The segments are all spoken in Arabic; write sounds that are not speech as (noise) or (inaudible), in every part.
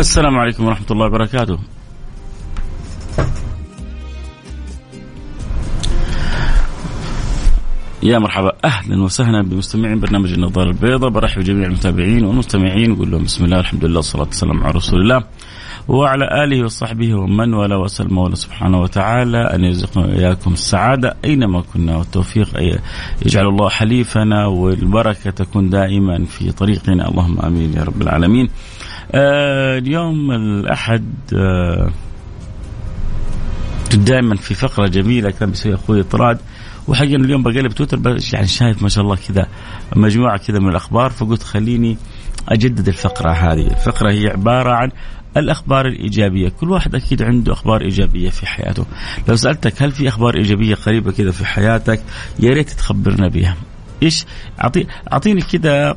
السلام عليكم ورحمة الله وبركاته. يا مرحبا أهلا وسهلا بمستمعين برنامج النظارة البيضاء برحب جميع المتابعين والمستمعين نقول لهم بسم الله الحمد لله والصلاة والسلام على رسول الله. وعلى آله وصحبه ومن والاه واسال المولى سبحانه وتعالى أن يرزقنا وإياكم السعادة أينما كنا والتوفيق يجعل الله حليفنا والبركة تكون دائما في طريقنا. اللهم آمين يا رب العالمين. آه اليوم الأحد آه دائما في فقرة جميلة كان بيسويها أخوي طراد. وحقيقة اليوم بقلب تويتر يعني شايف ما شاء الله كذا مجموعة كذا من الأخبار فقلت خليني أجدد الفقرة هذه. الفقرة هي عبارة عن الأخبار الإيجابية. كل واحد أكيد عنده أخبار إيجابية في حياته. لو سألتك هل في أخبار إيجابية قريبة كذا في حياتك يا ريت تخبرنا بها. إيش؟ اعطي أعطيني كذا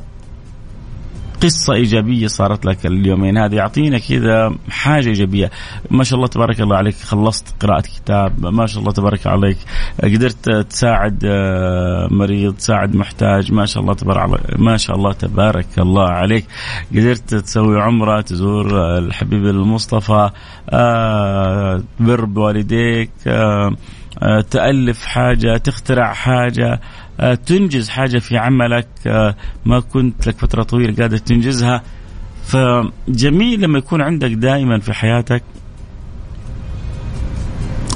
قصة إيجابية صارت لك اليومين هذه. أعطينا كذا حاجة إيجابية. ما شاء الله تبارك الله عليك. خلصت قراءة كتاب. ما شاء الله تبارك عليك. قدرت تساعد آه، مريض تساعد محتاج. ما شاء الله تبارك ما شاء الله تبارك الله عليك. قدرت تسوي عمرة تزور الحبيب المصطفى آه، بر بوالديك آه، تألف حاجة تخترع حاجة آه، تنجز حاجة في عملك آه، ما كنت لك فترة طويلة قادر تنجزها. فجميل لما يكون عندك دائما في حياتك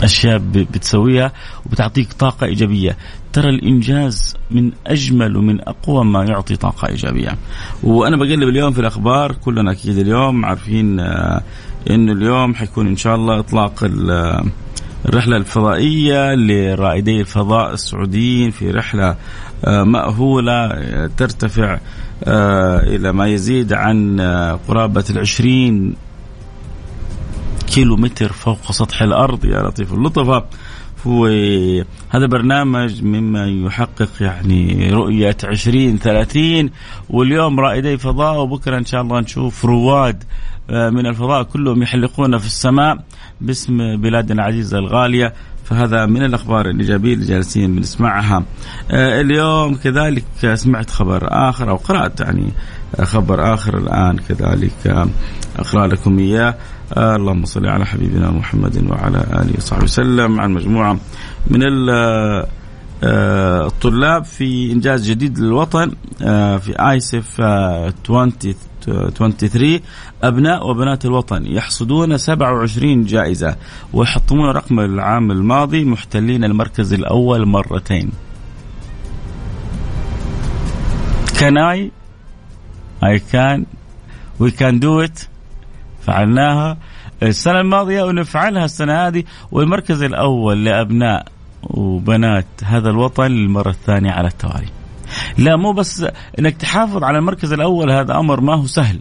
أشياء بتسويها وبتعطيك طاقة إيجابية. ترى الإنجاز من أجمل ومن أقوى ما يعطي طاقة إيجابية. وأنا بقلب اليوم في الأخبار كلنا أكيد اليوم عارفين آه، إنه اليوم حيكون إن شاء الله إطلاق الرحلة الفضائية لرائدي الفضاء السعوديين في رحلة آه، مأهولة آه، ترتفع آه، إلى ما يزيد عن قرابة العشرين كيلو متر فوق سطح الأرض. يا لطيف اللطفة هذا برنامج مما يحقق يعني رؤية عشرين ثلاثين واليوم رائدي فضاء وبكرة إن شاء الله نشوف رواد من الفضاء كلهم يحلقون في السماء باسم بلادنا العزيزة الغالية. فهذا من الأخبار الإيجابية اللي جالسين بنسمعها آه، اليوم كذلك سمعت خبر آخر أو قرأت يعني خبر آخر الآن كذلك. أقرأ لكم إياه. آه اللهم صل على حبيبنا محمد وعلى آله وصحبه وسلم. عن مجموعة من آه، الطلاب في إنجاز جديد للوطن آه في آيسف 20 23 أبناء وبنات الوطن يحصدون 27 جائزة ويحطمون رقم العام الماضي محتلين المركز الأول مرتين. Can I? I can. We can do it. فعلناها. السنة الماضية ونفعلها السنة هذه والمركز الأول لأبناء وبنات هذا الوطن للمرة الثانية على التوالي. لا مو بس إنك تحافظ على المركز الأول هذا أمر ما هو سهل.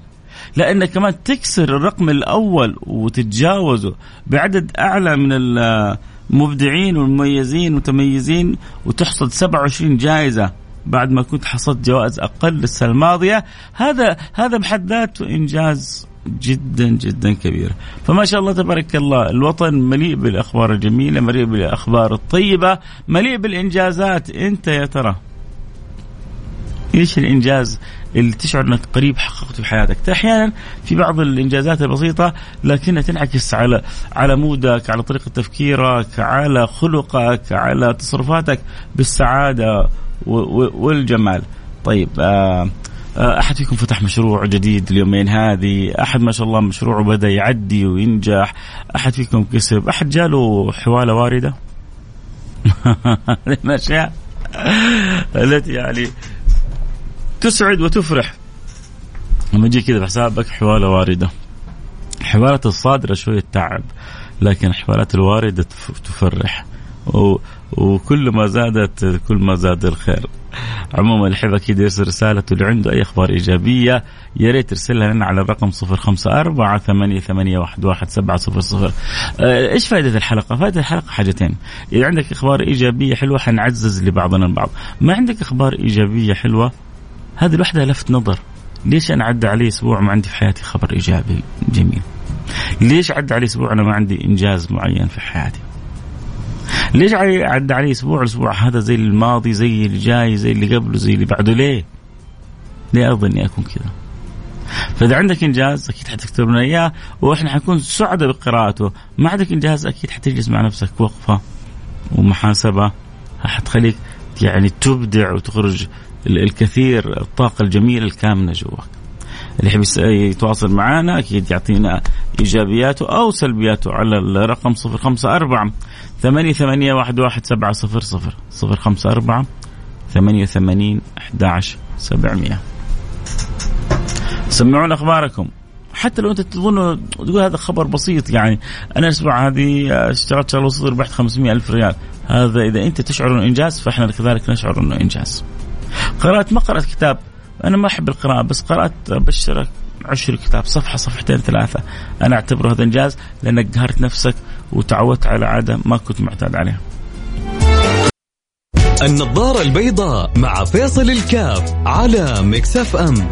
لا انك كمان تكسر الرقم الأول وتتجاوزه بعدد أعلى من المبدعين والمميزين والمتميزين وتحصد 27 جائزة بعد ما كنت حصلت جوائز أقل السنة الماضية. هذا هذا بحد ذاته إنجاز جدا جدا كبير. فما شاء الله تبارك الله الوطن مليء بالأخبار الجميلة مليء بالأخبار الطيبة مليء بالإنجازات. أنت يا ترى إيش الإنجاز اللي تشعر أنك قريب حققته في حياتك؟ أحيانا في بعض الإنجازات البسيطة لكنها تنعكس على على مودك على طريقة تفكيرك على خلقك على تصرفاتك بالسعادة والجمال. طيب آه، أحد فيكم فتح مشروع جديد اليومين هذه؟ أحد ما شاء الله مشروعه بدأ يعدي وينجح. أحد فيكم كسب؟ أحد جاله حواله واردة؟ (laughs) الاشياء التي يعني تسعد وتفرح. لما يجي كذا بحسابك حواله واردة. حوالات الصادرة شوية تعب لكن حوالات الواردة تفرح. وكل ما زادت كل ما زاد الخير. عموما اللي يحب أكيد يرسل رسالته اللي عنده أي أخبار إيجابية يا ريت ترسلها لنا على الرقم 054 ثمانية ثمانية واحد واحد سبعة صفر صفر. آه، إيش فائدة الحلقة؟ فائدة الحلقة حاجتين. إذا عندك أخبار إيجابية حلوة حنعزز لبعضنا البعض. ما عندك أخبار إيجابية حلوة؟ هذه لوحدها لفت نظر. ليش أنا عدى علي أسبوع ما عندي في حياتي خبر إيجابي جميل؟ ليش عدى علي أسبوع أنا ما عندي إنجاز معين في حياتي؟ ليش عدى علي أسبوع الأسبوع هذا زي الماضي زي اللي جاي زي اللي قبله زي اللي بعده؟ ليه؟ ليه أرضى إني أكون كذا؟ فإذا عندك إنجاز أكيد حتكتب لنا إياه وإحنا حنكون سعداء بقراءته. ما عندك إنجاز أكيد حتجلس مع نفسك وقفة ومحاسبة. حتخليك يعني تبدع وتخرج الكثير الطاقة الجميلة الكامنه جواك. اللي يحب يتواصل معنا أكيد يعطينا إيجابياته أو سلبياته على الرقم 054 ثمانية ثمانية واحد واحد سبعة صفر صفر صفر خمسة أربعة ثمانية ثمانين أحد عشر سبعمية سمعونا أخباركم حتى لو أنت تظن تقول هذا خبر بسيط يعني أنا الأسبوع هذه اشتغلت شغله بسيطه ربحت 500 ألف ريال. هذا إذا أنت تشعر إنه إنجاز فإحنا كذلك نشعر إنه إنجاز. قرأت ما قرأت كتاب. أنا ما أحب القراءة بس قرأت أبشرك. عشر كتاب صفحة صفحتين ثلاثة. أنا أعتبره هذا إنجاز لأنك قهرت نفسك وتعودت على عادة ما كنت معتاد عليها. النظارة البيضاء مع فيصل الكاف على مكسف أم.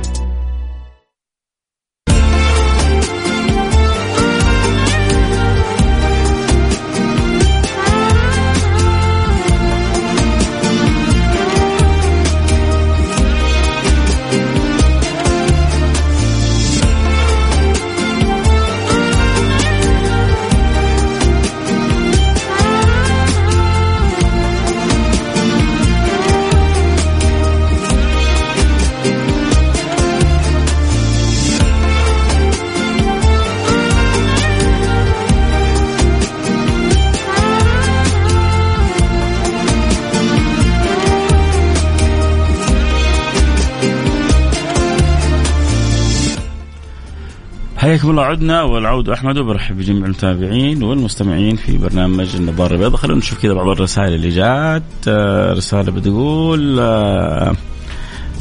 حياكم الله عدنا والعود أحمد وبرحب بجميع المتابعين والمستمعين في برنامج النظارة البيضاء. خلونا نشوف كذا بعض الرسائل اللي جات. آه، رسالة بتقول آه،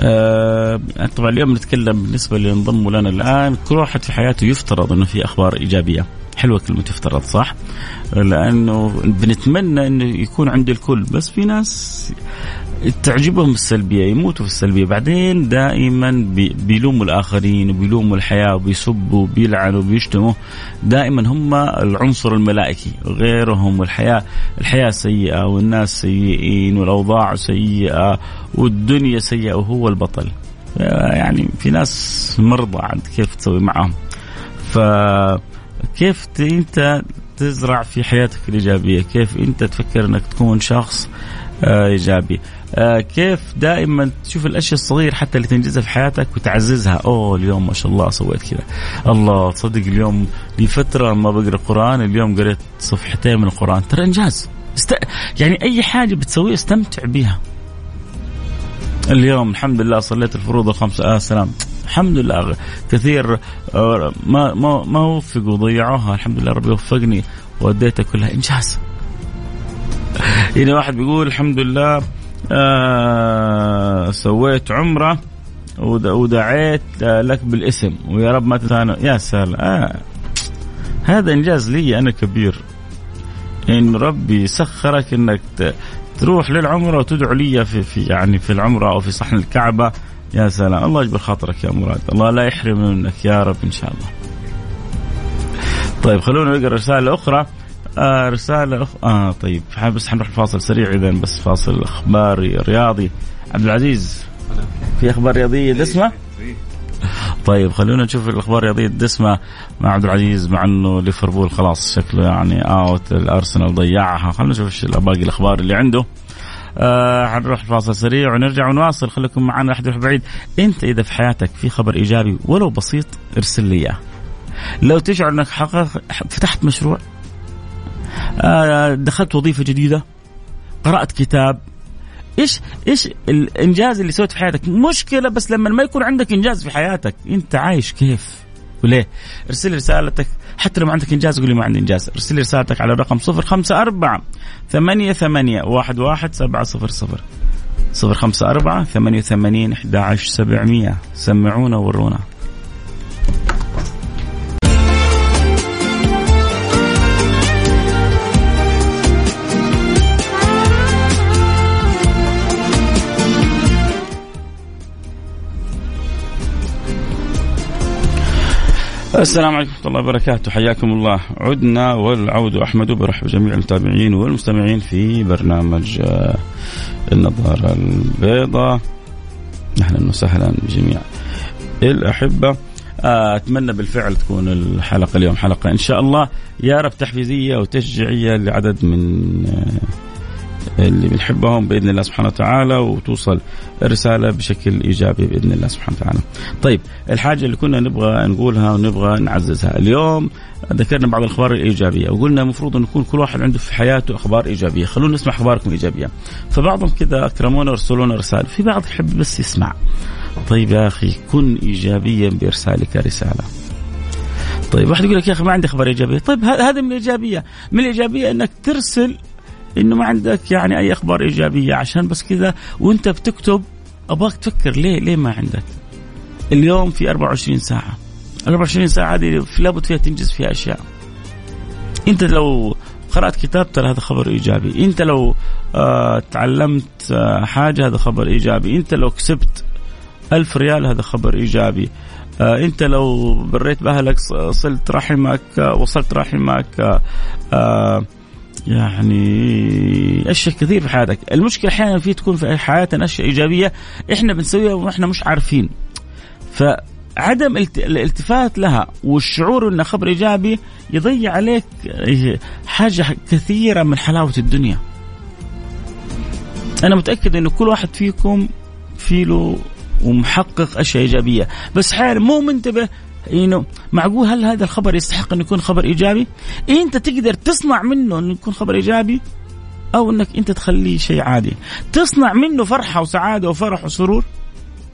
آه طبعا اليوم نتكلم بالنسبة اللي انضموا لنا الآن كل واحد في حياته يفترض إنه في أخبار إيجابية. حلوة كلمة يفترض صح؟ لأنه بنتمنى إنه يكون عند الكل بس في ناس تعجبهم السلبية يموتوا في السلبية. بعدين دائما بيلوموا الآخرين وبيلوموا الحياة وبيسبوا وبيلعنوا وبيشتموا. دائما هم العنصر الملائكي غيرهم والحياة الحياة سيئة والناس سيئين والأوضاع سيئة والدنيا سيئة وهو البطل. يعني في ناس مرضى عند كيف تسوي معهم. فكيف انت تزرع في حياتك الإيجابية؟ كيف انت تفكر انك تكون شخص آه، إيجابي؟ كيف دائما تشوف الأشياء الصغيرة حتى اللي تنجزها في حياتك وتعززها؟ أوه اليوم ما شاء الله سويت كذا. الله تصدق اليوم لفترة ما بقرأ قرآن اليوم قريت صفحتين من القرآن. ترى إنجاز. است... يعني أي حاجة بتسويها استمتع بها اليوم الحمد لله صليت الفروض الخمسة آه سلام. الحمد لله. كثير آه، ما ما ما وفقوا وضيعوها الحمد لله ربي وفقني وأديتها كلها. إنجاز. (laughs) يعني واحد بيقول الحمد لله آه سويت عمرة ودعيت لك بالاسم. ويا رب ما تنسانا يا سلام آه هذا إنجاز لي أنا كبير. إن ربي سخرك إنك تروح للعمرة وتدعو لي في, في يعني في العمرة أو في صحن الكعبة. يا سلام. الله يجبر خاطرك يا مراد. الله لا يحرم منك يا رب إن شاء الله. طيب خلونا نقرأ رسالة أخرى. آه رسالة أخ... آه طيب. بس حنروح فاصل سريع إذا بس فاصل أخباري رياضي. عبد العزيز في أخبار رياضية دسمة؟ طيب خلونا نشوف الأخبار الرياضية الدسمه مع عبد العزيز مع إنه ليفربول خلاص شكله يعني اوت الأرسنال ضيعها. خلونا نشوف باقي الأخبار اللي عنده. آه حنروح الفاصل سريع ونرجع ونواصل. خليكم معنا لا احد بعيد. أنت إذا في حياتك في خبر إيجابي ولو بسيط ارسل لي إياه. لو تشعر إنك حقق فتحت مشروع دخلت وظيفة جديدة قرأت كتاب. إيش إيش الإنجاز اللي سويته في حياتك؟ مشكلة بس لما ما يكون عندك إنجاز في حياتك أنت عايش كيف؟ وليه ارسل رسالتك. حتى لو ما عندك إنجاز قول لي ما عندي إنجاز. ارسل رسالتك على الرقم 054 ثمانية ثمانية واحد واحد سبعة صفر صفر. صفر خمسة أربعة ثمانية وثمانين أحد عشر سبعمية. سمعونا ورونا السلام عليكم ورحمة الله وبركاته. حياكم الله. عدنا والعود أحمد برحب جميع المتابعين والمستمعين في برنامج آه، النظارة البيضاء. أهلا وسهلا بجميع الأحبة. آه، أتمنى بالفعل تكون الحلقة اليوم حلقة إن شاء الله يا رب تحفيزية وتشجيعية لعدد من اللي بنحبهم بإذن الله سبحانه وتعالى وتوصل الرسالة بشكل إيجابي بإذن الله سبحانه وتعالى. طيب الحاجة اللي كنا نبغى نقولها ونبغى نعززها اليوم ذكرنا بعض الأخبار الإيجابية وقلنا المفروض أن يكون كل واحد عنده في حياته أخبار إيجابية، خلونا نسمع أخباركم الإيجابية. فبعضهم كذا اكرمونا وارسلونا رسائل، في بعض يحب بس يسمع. طيب يا أخي كن ايجابيا بإرسالك رسالة. طيب واحد يقول لك يا أخي ما عندي أخبار إيجابية، طيب هذا من الإيجابية، من الإيجابية أنك ترسل إنه ما عندك يعني أي أخبار إيجابية عشان بس كذا وأنت بتكتب أبغاك تفكر ليه ليه ما عندك؟ اليوم في 24 ساعة. 24 ساعة هذه لابد فيها تنجز فيها أشياء. أنت لو قرأت كتاب ترى هذا خبر إيجابي. أنت لو آه تعلمت آه حاجة هذا خبر إيجابي. أنت لو كسبت ألف ريال هذا خبر إيجابي. آه أنت لو بريت بأهلك صلت رحمك آه وصلت رحمك آه آه يعني أشياء كثير في حياتك. المشكلة أحيانا في تكون في حياتنا أشياء إيجابية إحنا بنسويها وإحنا مش عارفين. فعدم الالتفات لها والشعور انها خبر إيجابي يضيع عليك حاجة كثيرة من حلاوة الدنيا. أنا متأكد إنه كل واحد فيكم في له ومحقق أشياء إيجابية. بس حال مو منتبه إنه معقول هل هذا الخبر يستحق انه يكون خبر إيجابي؟ أنت تقدر تصنع منه انه يكون خبر إيجابي أو أنك أنت تخليه شيء عادي. تصنع منه فرحة وسعادة وفرح وسرور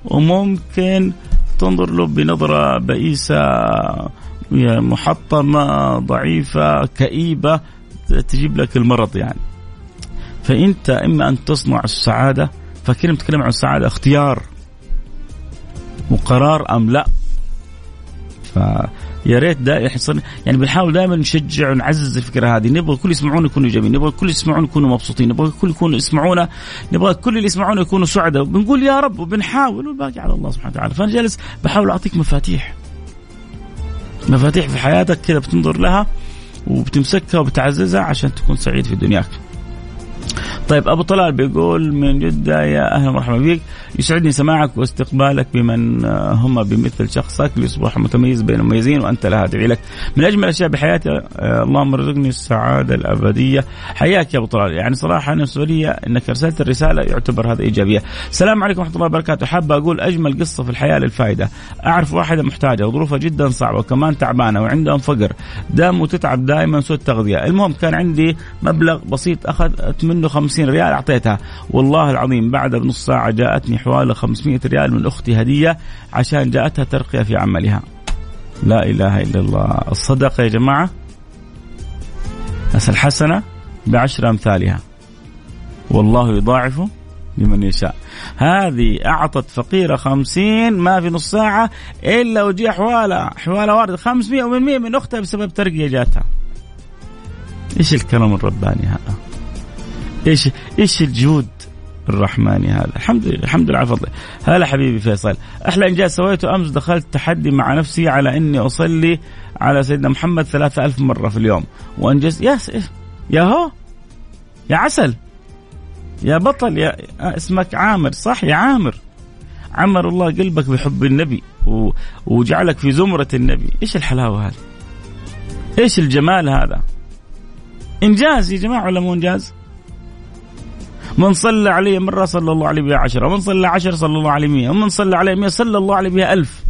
وممكن تنظر له بنظرة بئيسة محطمة ضعيفة كئيبة تجيب لك المرض يعني. فأنت إما أن تصنع السعادة فكلمة تتكلم عن السعادة اختيار وقرار أم لا فيا ريت دائما يعني بنحاول دائما نشجع ونعزز الفكرة هذه. نبغى الكل يسمعونا يكونوا ايجابيين نبغى الكل يسمعونا يكونوا مبسوطين. نبغى الكل يكونوا يسمعونا نبغى كل اللي يسمعونا يكونوا سعداء. بنقول يا رب وبنحاول والباقي على الله سبحانه وتعالى. فأنا جالس بحاول أعطيك مفاتيح. مفاتيح في حياتك كذا بتنظر لها وبتمسكها وبتعززها عشان تكون سعيد في دنياك. طيب أبو طلال بيقول من جدة يا أهلا ومرحبا بك. يسعدني سماعك واستقبالك بمن هم بمثل شخصك. ليصبح متميز بين المميزين وأنت لها ادعي لك. من أجمل الأشياء بحياتي آه، اللهم ارزقني السعادة الأبدية. حياك يا أبو طلال. يعني صراحة بالنسبة لي إنك أرسلت الرسالة يعتبر هذا إيجابية. السلام عليكم ورحمة الله وبركاته. حابه أقول أجمل قصة في الحياة للفائدة. أعرف واحدة محتاجة وظروفها جدا صعبة وكمان تعبانة وعندهم فقر. دام وتتعب دائما سوء التغذية. المهم كان عندي مبلغ بسيط أخذت منه 50 ريال أعطيتها. والله العظيم بعد بنص ساعة جاءتني حوالي 500 ريال من أختي هدية عشان جاءتها ترقية في عملها. لا إله إلا الله. الصدقة يا جماعة الحسنه بعشر أمثالها. والله يضاعف لمن يشاء. هذه أعطت فقيرة خمسين ما في نص ساعة إلا وجي حوالة حوالة وارد خمسمائة ومن مئة من أختها بسبب ترقية جاتها. إيش الكرم الرباني هذا؟ إيش إيش الجود الرحماني هذا؟ الحمد لله الحمد لله على فضله. هلا حبيبي فيصل. أحلى إنجاز سويته أمس دخلت تحدي مع نفسي على إني أصلي على سيدنا محمد ثلاثة ألف مرة في اليوم. وانجز يا يا هو؟ يا عسل؟ يا بطل؟ يا اسمك عامر صح؟ يا عامر. عمر الله قلبك بحب النبي و... وجعلك في زمرة النبي. إيش الحلاوة هذه؟ إيش الجمال هذا؟ إنجاز يا جماعة ولا مو إنجاز؟ من صلى عليه مرة صلى الله عليه بها عشرة ومن صلى عشر صلى الله عليه مئة ومن صلى عليه مئة صلى الله عليه بها ألف.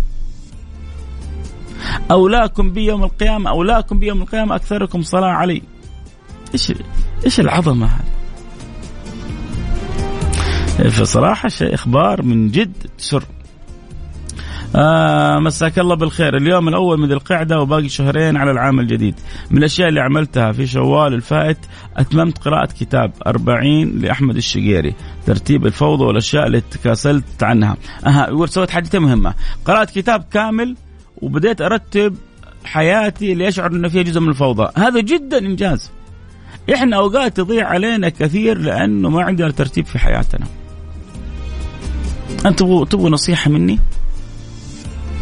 أولاكم بي يوم القيامة أولاكم بي يوم القيامة أكثركم صلاة علي. إيش إيش العظمة هذه؟ فصراحة شيء إخبار من جد سر آه مساك الله بالخير. اليوم الأول من ذي القعدة وباقي شهرين على العام الجديد. من الأشياء اللي عملتها في شوال الفائت أتممت قراءة كتاب أربعين لأحمد الشقيري. ترتيب الفوضى والأشياء اللي تكاسلت عنها. أها سويت حاجتين مهمة. قرأت كتاب كامل وبديت أرتب حياتي اللي أشعر أنه فيها جزء من الفوضى. هذا جدا إنجاز. إحنا أوقات تضيع علينا كثير لأنه ما عندنا ترتيب في حياتنا. أنت تبغوا نصيحة مني؟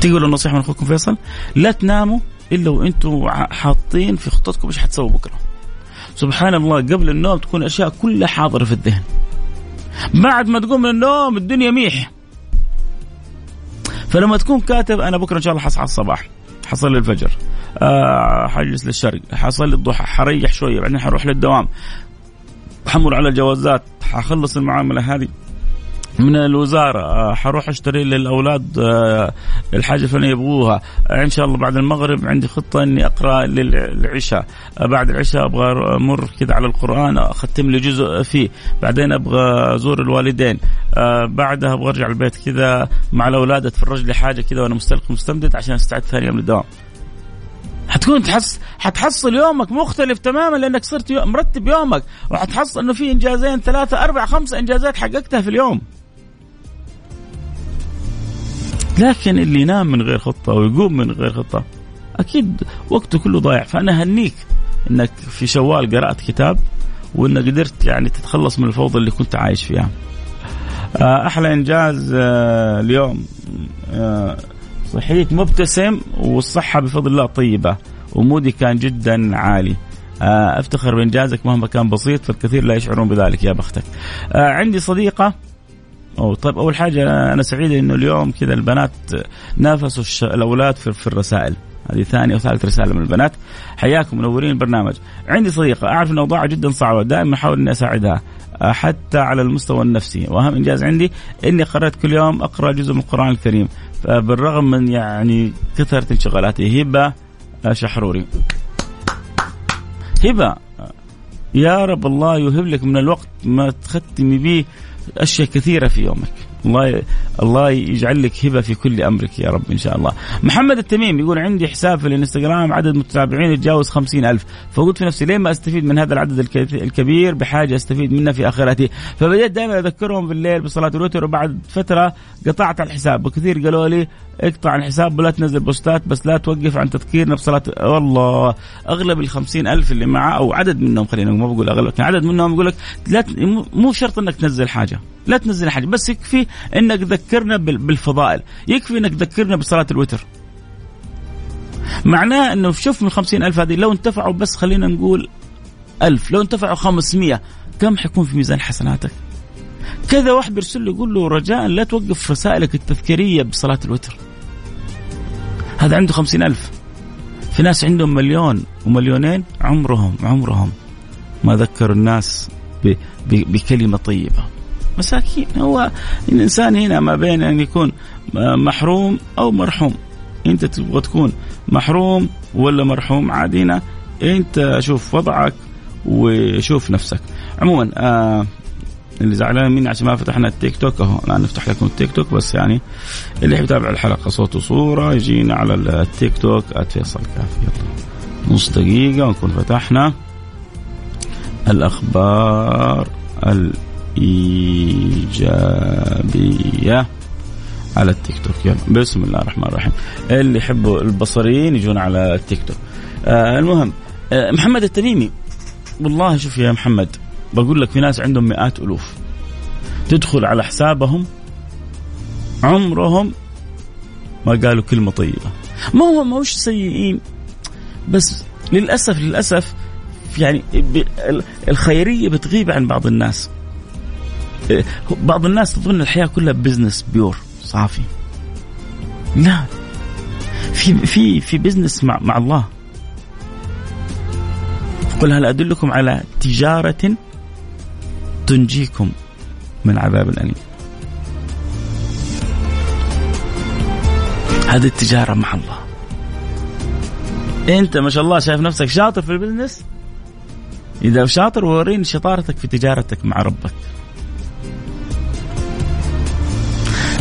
تقولوا نصيحه من أخوكم فيصل. لا تناموا إلا وأنتم حاطين في خطتكم إيش حتسووا بكرة. سبحان الله قبل النوم تكون أشياء كلها حاضرة في الذهن. بعد ما تقوم من النوم الدنيا ميح فلما تكون كاتب أنا بكرة إن شاء الله حصحى الصباح. حصلي الفجر. آه حجلس للشرق. حصلي الضحى. حريح شوية بعدين حروح للدوام. حمر على الجوازات. حخلص المعاملة هذه. من الوزارة. آه، حروح اشتري للأولاد آه، الحاجة الفلانيه يبغوها. إن شاء الله بعد المغرب عندي خطة إني أقرأ للعشاء. آه، بعد العشاء أبغى أمر كذا على القرآن أختم لي جزء فيه. بعدين أبغى أزور الوالدين. بعدها أبغى أرجع البيت كذا مع الأولاد أتفرج لي حاجة كذا وأنا مستلقي مستمدد عشان أستعد ثاني يوم للدوام. حتكون تحس حتحصل يومك مختلف تماما لأنك صرت مرتب يومك. وحتحصل إنه في إنجازين ثلاثة أربع خمسة إنجازات حققتها في اليوم. لكن اللي ينام من غير خطة ويقوم من غير خطة أكيد وقته كله ضايع فأنا أهنيك إنك في شوال قرأت كتاب وانك قدرت يعني تتخلص من الفوضى اللي كنت عايش فيها. آه، أحلى إنجاز آه، اليوم آه، صحيت مبتسم والصحة بفضل الله طيبة ومودي كان جدا عالي. أفتخر بإنجازك مهما كان بسيط فالكثير لا يشعرون بذلك يا بختك. عندي صديقة أو طيب أول حاجة أنا سعيد إنه اليوم كذا البنات نافسوا الش... الأولاد في, في الرسائل. هذه ثانية أو ثالث رسالة من البنات. حياكم منورين البرنامج. عندي صديقة أعرف أن أوضاعها جدا صعبة دائما أحاول إني أساعدها حتى على المستوى النفسي. وأهم إنجاز عندي إني قرأت كل يوم أقرأ جزء من القرآن الكريم بالرغم من يعني كثرة انشغالاتي هبة شحروري. هبة يا رب الله يوهب لك من الوقت ما تختمي به أشياء كثيرة في يومك. الله الله يجعل لك هبة في كل أمرك يا رب إن شاء الله. محمد التميم يقول عندي حساب في الإنستغرام عدد متابعين يتجاوز خمسين ألف. فقلت في نفسي ليه ما أستفيد من هذا العدد الكبير؟ بحاجة أستفيد منه في آخرتي. فبديت دائما أذكرهم بالليل بصلاة الوتر وبعد فترة قطعت الحساب وكثير قالوا لي اقطع الحساب ولا تنزل بوستات بس لا توقف عن تذكيرنا بصلاة والله. أغلب ال ألف اللي معه أو عدد منهم خلينا ما بقول أغلب لكن عدد منهم يقول لك لا مو شرط إنك تنزل حاجة. لا تنزل حاجة بس يكفي إنك تذكرنا بالفضائل. يكفي إنك تذكرنا بصلاة الوتر. معناه إنه شوف من خمسين ألف هذه لو انتفعوا بس خلينا نقول ألف لو انتفعوا خمسمية كم حيكون في ميزان حسناتك؟ كذا واحد بيرسل له يقول له رجاء لا توقف رسائلك التذكيرية بصلاة الوتر. هذا عنده خمسين ألف. في ناس عندهم مليون ومليونين عمرهم عمرهم ما ذكروا الناس بكلمة طيبة. مساكين. هو الإنسان هنا ما بين أن يكون محروم أو مرحوم. أنت تبغى تكون محروم ولا مرحوم عادي هنا أنت شوف وضعك وشوف نفسك. عموما آه اللي زعلان مني عشان ما فتحنا التيك توك. أهو الان نفتح لكم التيك توك بس يعني. اللي يحب يتابع الحلقة صوت وصورة يجينا على التيك توك @فيصل كافي يلا. نص دقيقة ونكون فتحنا الأخبار الإيجابية على التيك توك. يلا. بسم الله الرحمن الرحيم. اللي يحبوا البصريين يجون على التيك توك. آه المهم آه محمد التميمي. والله شوف يا محمد بقول لك في ناس عندهم مئات ألوف. تدخل على حسابهم عمرهم ما قالوا كلمة طيبة. ما هو ما وش سيئين بس للأسف للأسف يعني الخيرية بتغيب عن بعض الناس. بعض الناس تظن الحياة كلها business pure صافي. لا. في في في business مع مع الله. قل هل أدلكم على تجارة تنجيكم من عذاب أليم هذه التجارة مع الله. أنت ما شاء الله شايف نفسك شاطر في البزنس. إذا شاطر وريني شطارتك في تجارتك مع ربك.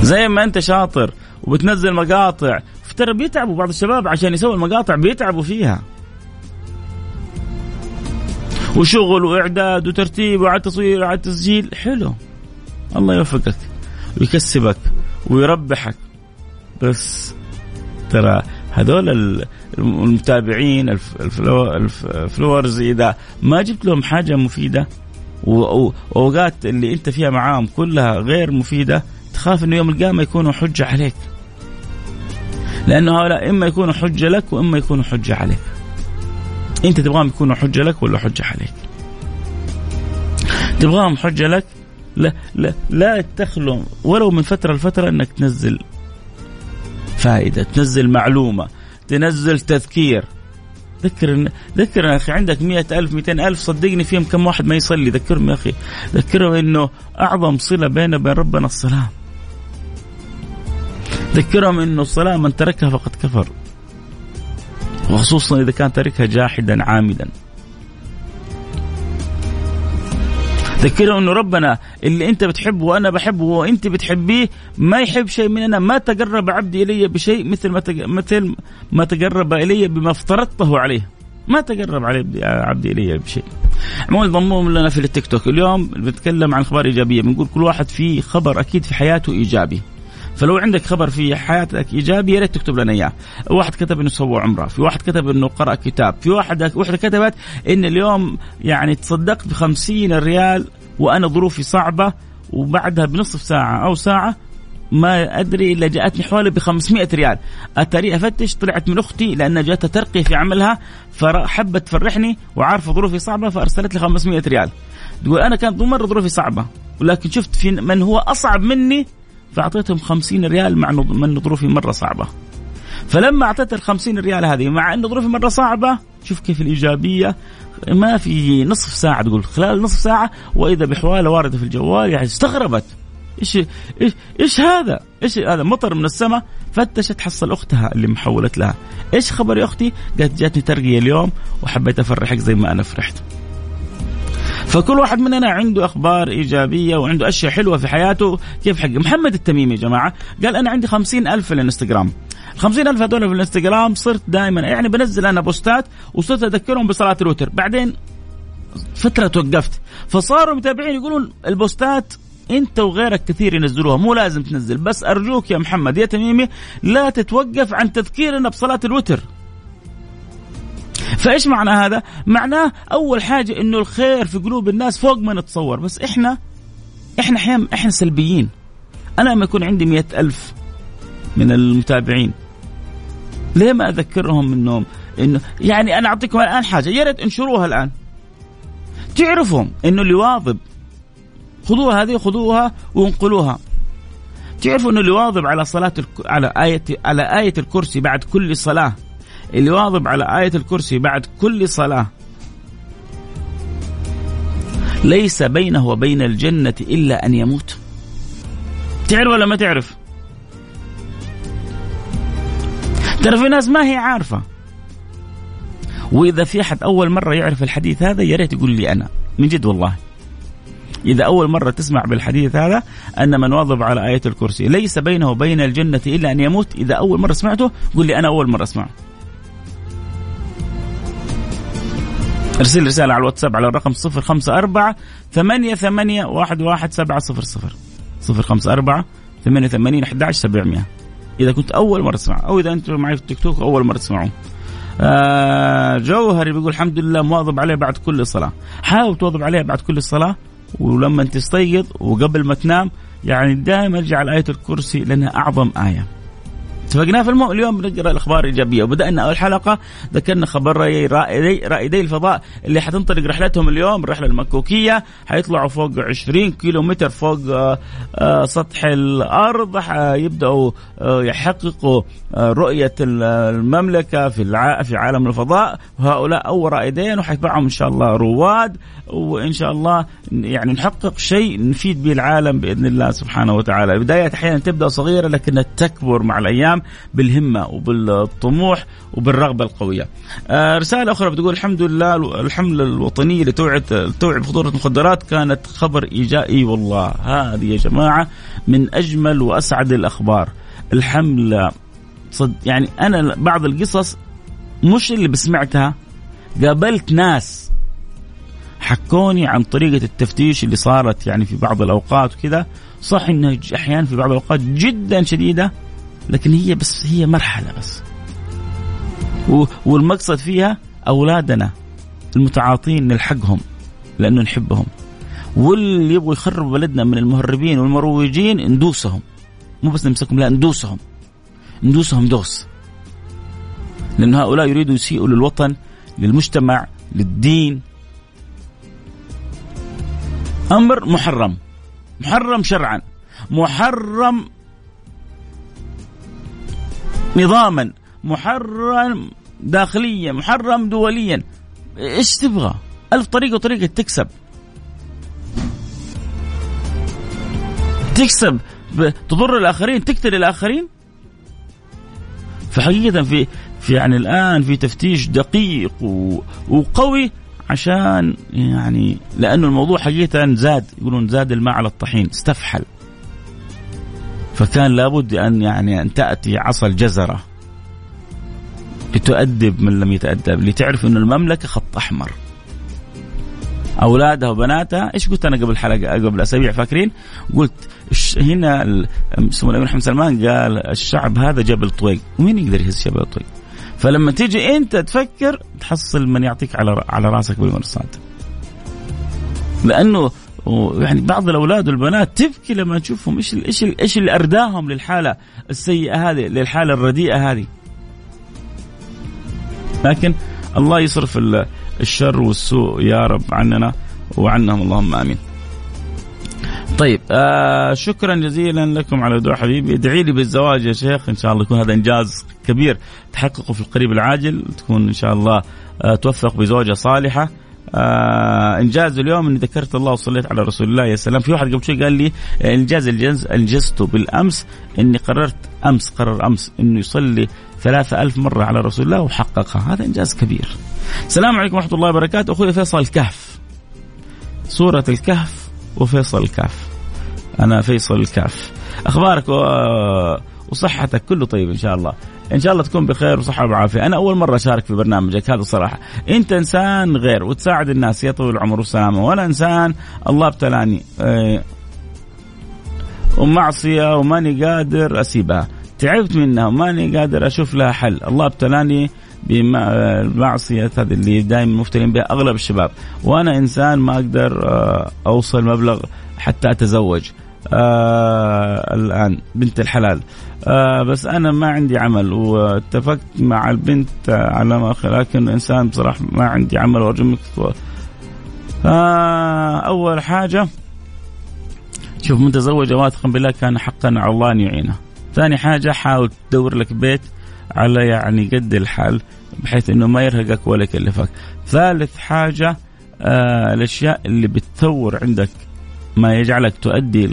زي ما أنت شاطر وبتنزل مقاطع ترى بيتعبوا بعض الشباب عشان يسوي المقاطع بيتعبوا فيها. وشغل وإعداد وترتيب وعلى تصوير وعلى تسجيل حلو. الله يوفقك. ويكسبك ويربحك. بس ترى هذول المتابعين الفلورز إذا ما جبت لهم حاجة مفيدة وأوقات اللي أنت فيها معاهم كلها غير مفيدة تخاف إنه يوم القيامة يكونوا حجة عليك. لأنه هؤلاء إما يكونوا حجة لك وإما يكونوا حجة عليك. أنت تبغاهم يكونوا حجة لك ولا حجة عليك؟ تبغاهم حجة لك؟ لا لا لا تخلو ولو من فترة لفترة إنك تنزل فائدة تنزل معلومة تنزل تذكير. ذكر ذكر يا أخي عندك مئة ألف مئتين ألف صدقني فيهم كم واحد ما يصلي. ذكرهم يا أخي ذكرهم إنه أعظم صلة بينه وبين ربنا الصلاه ذكرهم إنه الصلاه من تركها فقد كفر. وخصوصا إذا كان تركها جاحدا عامدا. ذكرهم إنه ربنا اللي أنت بتحبه وأنا بحبه وأنت بتحبيه ما يحب شيء مننا ما تقرب عبدي إلي بشيء مثل ما مثل ما تقرب إلي بما افترضته عليه. ما تقرب عليه عبدي إلي بشيء. عموما ضموهم لنا في التيك توك. اليوم بنتكلم عن أخبار إيجابية. بنقول كل واحد فيه خبر أكيد في حياته إيجابي. فلو عندك خبر في حياتك إيجابي يا ريت تكتب لنا إياه. واحد كتب إنه سوى عمرة في واحد كتب إنه قرأ كتاب في واحد وحده كتبت إن اليوم يعني تصدقت ب 50 ريال وأنا ظروفي صعبة وبعدها بنصف ساعة أو ساعة ما أدري إلا جاءتني حوالي ب 500 ريال. اتاري أفتش طلعت من أختي لأنها جاتها ترقي في عملها فحبت تفرحني وعارفة ظروفي صعبة فأرسلت لي 500 ريال. تقول أنا كانت مرة ظروفي صعبة ولكن شفت في من هو أصعب مني فأعطيتهم خمسين ريال مع من ظروفي مرة صعبة فلما أعطيت ال 50 ريال هذه مع إن ظروفي مرة صعبة شوف كيف الإيجابية ما في نصف ساعة تقول خلال نصف ساعة وإذا بحوالة واردة في الجوال يعني استغربت إيش إيش إيش هذا؟ إيش هذا مطر من السماء فتشت حصل اختها اللي محولت لها، إيش خبر يا أختي؟ قالت جاتني ترقية اليوم وحبيت أفرحك زي ما أنا فرحت. فكل واحد مننا عنده أخبار إيجابية وعنده أشياء حلوة في حياته. كيف حق محمد التميمي يا جماعة؟ قال أنا عندي خمسين ألف في الإنستغرام. خمسين ألف هذول في الإنستغرام صرت دائما يعني بنزل أنا بوستات وصرت أذكرهم بصلاة الوتر. بعدين فترة توقفت. فصاروا متابعين يقولون البوستات أنت وغيرك كثير ينزلوها مو لازم تنزل. بس أرجوك يا محمد يا تميمي لا تتوقف عن تذكيرنا بصلاة الوتر. فايش معنى هذا؟ معناه أول حاجة إنه الخير في قلوب الناس فوق ما نتصور. بس إحنا إحنا أحيانا إحنا سلبيين. أنا لما يكون عندي مئة ألف من المتابعين ليه ما أذكرهم انهم إنه يعني أنا أعطيكم الآن حاجة يا ريت انشروها الآن. تعرفوا إنه اللي واظب خذوها هذه خذوها وانقلوها. تعرفوا إنه اللي واظب على صلاة على آية على آية الكرسي بعد كل صلاة اللي واظب على آية الكرسي بعد كل صلاة. ليس بينه وبين الجنة إلا أن يموت. تعرف ولا ما تعرف؟ ترى في ناس ما هي عارفة. وإذا في أحد أول مرة يعرف الحديث هذا يا ريت يقول لي أنا من جد والله. إذا أول مرة تسمع بالحديث هذا أن من واظب على آية الكرسي. ليس بينه وبين الجنة إلا أن يموت. إذا أول مرة سمعته قل لي أنا أول مرة أسمعه. ارسل رسالة على الواتساب على الرقم 054 ثمانية ثمانية واحد واحد سبعة صفر صفر. صفر خمسة أربعة ثمانية ثمانين سبعمية إذا كنت أول مرة تسمع أو إذا أنت معي في التيك توك أول مرة تسمعون آه جوهري بيقول الحمد لله مواظب عليه بعد كل صلاة حاول تواظب عليها بعد كل صلاة ولما تستيقظ وقبل ما تنام يعني دائما ارجع على آية الكرسي لأنها أعظم آية. اتفقنا في المو... اليوم بنقرا الأخبار الإيجابية. وبدأنا أول حلقة ذكرنا خبر رائدي رائدي الفضاء اللي حتنطلق رحلتهم اليوم الرحلة المكوكية. حيطلعوا فوق 20 كيلو متر فوق آه، آه، سطح الأرض. حيبدأوا آه، يحققوا رؤية المملكة في الع... في عالم الفضاء. وهؤلاء اول رائدين وحيتبعهم إن شاء الله رواد. وإن شاء الله يعني نحقق شيء نفيد به العالم بإذن الله سبحانه وتعالى. البدايات أحيانا تبدأ صغيرة لكنها تكبر مع الأيام. الإسلام بالهمة وبالطموح وبالرغبة القوية. آه رسالة أخرى بتقول الحمد لله الحملة الوطنية لتوعية توعية بخطورة المخدرات كانت خبر إيجابي والله. هذه يا جماعة من أجمل وأسعد الأخبار. الحملة صد يعني أنا بعض القصص مش اللي بسمعتها قابلت ناس حكوني عن طريقة التفتيش اللي صارت يعني في بعض الأوقات وكذا. صح انها أحيانا في بعض الأوقات جدا شديدة لكن هي بس هي مرحلة بس. والمقصد فيها أولادنا المتعاطين نلحقهم لأنه نحبهم. واللي يبغوا يخربوا بلدنا من المهربين والمروجين ندوسهم. مو بس نمسكهم لا ندوسهم. ندوسهم دوس. لأن هؤلاء يريدوا يسيئوا للوطن للمجتمع للدين. أمر محرم. محرم شرعا. محرم نظاما محرم داخليا محرم دوليا. إيش تبغى؟ ألف طريقة وطريقة تكسب. تكسب. تضر الآخرين تقتل الآخرين. فحقيقة في في يعني الآن في تفتيش دقيق وقوي عشان يعني لأنه الموضوع حقيقة زاد يقولون زاد الماء على الطحين استفحل. فكان لابد أن يعني أن تأتي عصا الجزرة لتؤدب من لم يتأدب لتعرف أن المملكة خط أحمر أولادها وبناتها إيش قلت أنا قبل حلقة قبل أسابيع فاكرين؟ قلت هنا سمو الأمير محمد سلمان قال الشعب هذا جبل طويق ومين يقدر يهز جبل طويق؟ فلما تيجي أنت تفكر تحصل من يعطيك على على رأسك بالمرصاد. لأنه يعني بعض الأولاد والبنات تبكي لما تشوفهم إيش إيش إيش اللي أرداهم للحالة السيئة هذه للحالة الرديئة هذه. لكن الله يصرف الشر والسوء يا رب عننا وعنهم اللهم آمين. طيب آه شكرا جزيلا لكم على دعاء حبيبي ادعي لي بالزواج يا شيخ إن شاء الله يكون هذا إنجاز كبير تحققه في القريب العاجل تكون إن شاء الله آه توفق بزوجة صالحة آه إنجاز اليوم إني ذكرت الله وصليت على رسول الله يا سلام في واحد قبل شوي قال لي إنجاز الجنز انجزته بالأمس إني قررت أمس قرر أمس إنه يصلي ثلاثة ألف مرة على رسول الله وحققها. هذا إنجاز كبير. السلام عليكم ورحمة الله وبركاته. أخوي فيصل الكهف سورة الكهف وفيصل الكهف أنا فيصل الكهف أخبارك وصحتك كله طيب إن شاء الله. إن شاء الله تكون بخير وصحة وعافية. أنا أول مرة أشارك في برنامجك هذا صراحة أنت إنسان غير وتساعد الناس يا طويل العمر والسلامه وأنا إنسان الله ابتلاني. إيه، ومعصية وماني قادر أسيبها. تعبت منها وماني قادر أشوف لها حل. الله ابتلاني بمعصية هذه اللي دائما مفترين بها أغلب الشباب. وأنا إنسان ما أقدر آه، أوصل مبلغ حتى أتزوج. آه الآن بنت الحلال. آه بس أنا ما عندي عمل واتفقت مع البنت على ما لكن إنسان بصراحة ما عندي عمل وأرجو آه أول حاجة شوف متزوجه واثقا بالله كان حقا على الله أن يعينه. ثاني حاجة حاول تدور لك بيت على يعني قد الحال بحيث إنه ما يرهقك ولا يكلفك. ثالث حاجة آه الأشياء اللي بتثور عندك. ما يجعلك تؤدي.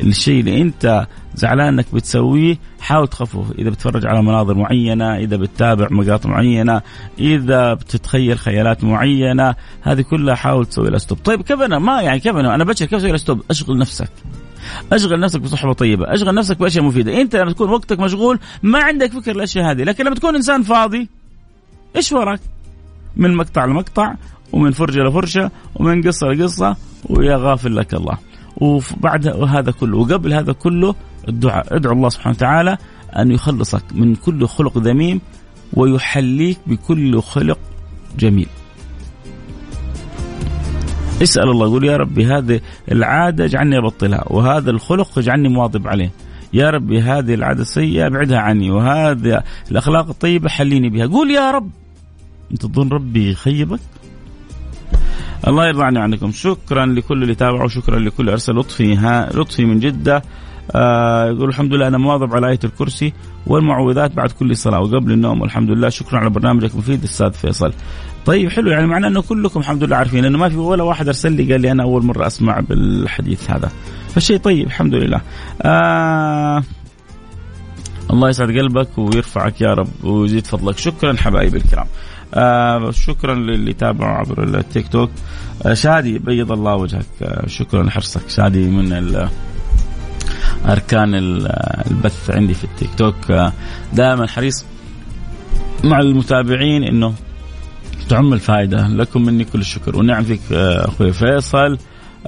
الشيء اللي انت زعلان انك بتسويه حاول تخففه. إذا بتتفرج على مناظر معينة إذا بتتابع مقاطع معينة إذا بتتخيل خيالات معينة هذه كلها حاول تسوي لها stop طيب كيف أنا؟ ما يعني كيف أنا؟ أنا بشر كيف أسوي لها stop أشغل نفسك. أشغل نفسك بصحبة طيبة. أشغل نفسك بأشياء مفيدة. أنت لما تكون وقتك مشغول ما عندك فكر الأشياء هذه. لكن لما تكون إنسان فاضي إيش وراك؟ من مقطع لمقطع ومن فرجة لفرشه ومن قصة لقصة ويا غافل لك الله. وبعد هذا كله وقبل هذا كله الدعاء ادعو الله سبحانه وتعالى أن يخلصك من كل خلق ذميم ويحليك بكل خلق جميل. اسأل الله يقول يا ربي هذه العادة اجعلني أبطلها وهذا الخلق اجعلني مواظب عليه. يا ربي هذه العادة السيئة ابعدها عني وهذه الأخلاق الطيبة حليني بها. قول يا رب. أنت تظن ربي يخيبك؟ الله يرضى عني عنكم. شكرا لكل اللي تابعوا شكرا لكل أرسل لطفي. ها لطفي من جدة آه يقول الحمد لله أنا مواظب على آية الكرسي والمعوذات بعد كل صلاة وقبل النوم والحمد لله. شكرا على برنامجك مفيد أستاذ فيصل. طيب حلو. يعني معناه إنه كلكم الحمد لله عارفين انه ما في ولا واحد أرسل لي قال لي أنا أول مرة أسمع بالحديث هذا. فشيء طيب الحمد لله. آه الله يسعد قلبك ويرفعك يا رب ويزيد فضلك. شكرا حبايبي الكرام. آه شكرا للي تابعوا عبر التيك توك. آه شادي بيض الله وجهك. آه شكرا لحرصك. شادي من أركان البث عندي في التيك توك. آه دائما حريص مع المتابعين إنه تعم الفائده لكم مني كل الشكر. ونعم فيك آه، أخوي فيصل.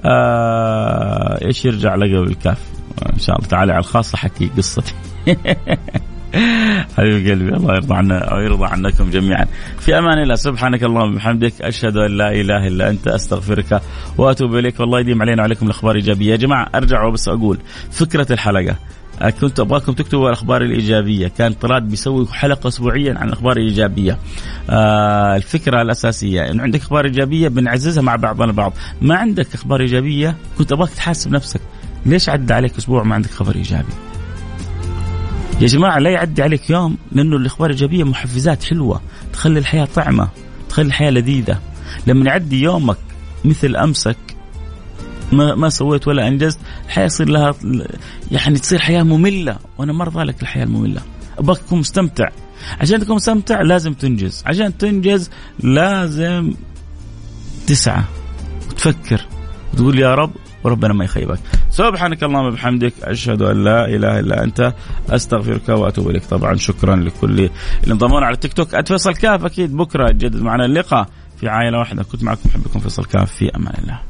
آه إيش يرجع لقب الكاف إن شاء الله. تعالى على الخاص أحكي قصتي. (laughs) (laughs) حبيب قلبي الله يرضى عنا ويرضى عنكم جميعا. في أمان الله سبحانك اللهم وبحمدك أشهد أن لا إله إلا أنت أستغفرك وأتوب إليك. والله يديم علينا وعليكم الأخبار ايجابيه يا جماعة أرجع وبس أقول فكرة الحلقة. كنت أبغاكم تكتبوا الأخبار الإيجابية. كان طراد بيسوي حلقة اسبوعيا عن الأخبار الإيجابية. آه الفكرة الأساسية إنه عندك أخبار إيجابية بنعززها مع بعضنا البعض. ما عندك أخبار إيجابية كنت أبغاك تحاسب نفسك. ليش عدى عليك أسبوع ما عندك خبر إيجابي؟ يا جماعة لا يعدي عليك يوم لأنه الإخبار الإيجابية محفزات حلوة تخلي الحياة طعمة تخلي الحياة لذيذة. لما يعدي يومك مثل أمسك ما ما سويت ولا أنجزت الحياة يصير لها يعني تصير حياة مملة. وأنا ما ارضى لك الحياة المملة. أبغاك تكون مستمتع. عشان تكون مستمتع لازم تنجز. عشان تنجز لازم تسعى وتفكر وتقول يا رب وربنا ما يخيبك. سبحانك اللهم وبحمدك أشهد أن لا إله إلا أنت أستغفرك وأتوب إليك. طبعا شكرا لكل اللي انضمونا على التيك توك. أتفصل كاف أكيد بكرة. يجدد معنا اللقاء في عائلة واحدة. كنت معكم محبكم فيصل كاف. في أمان الله.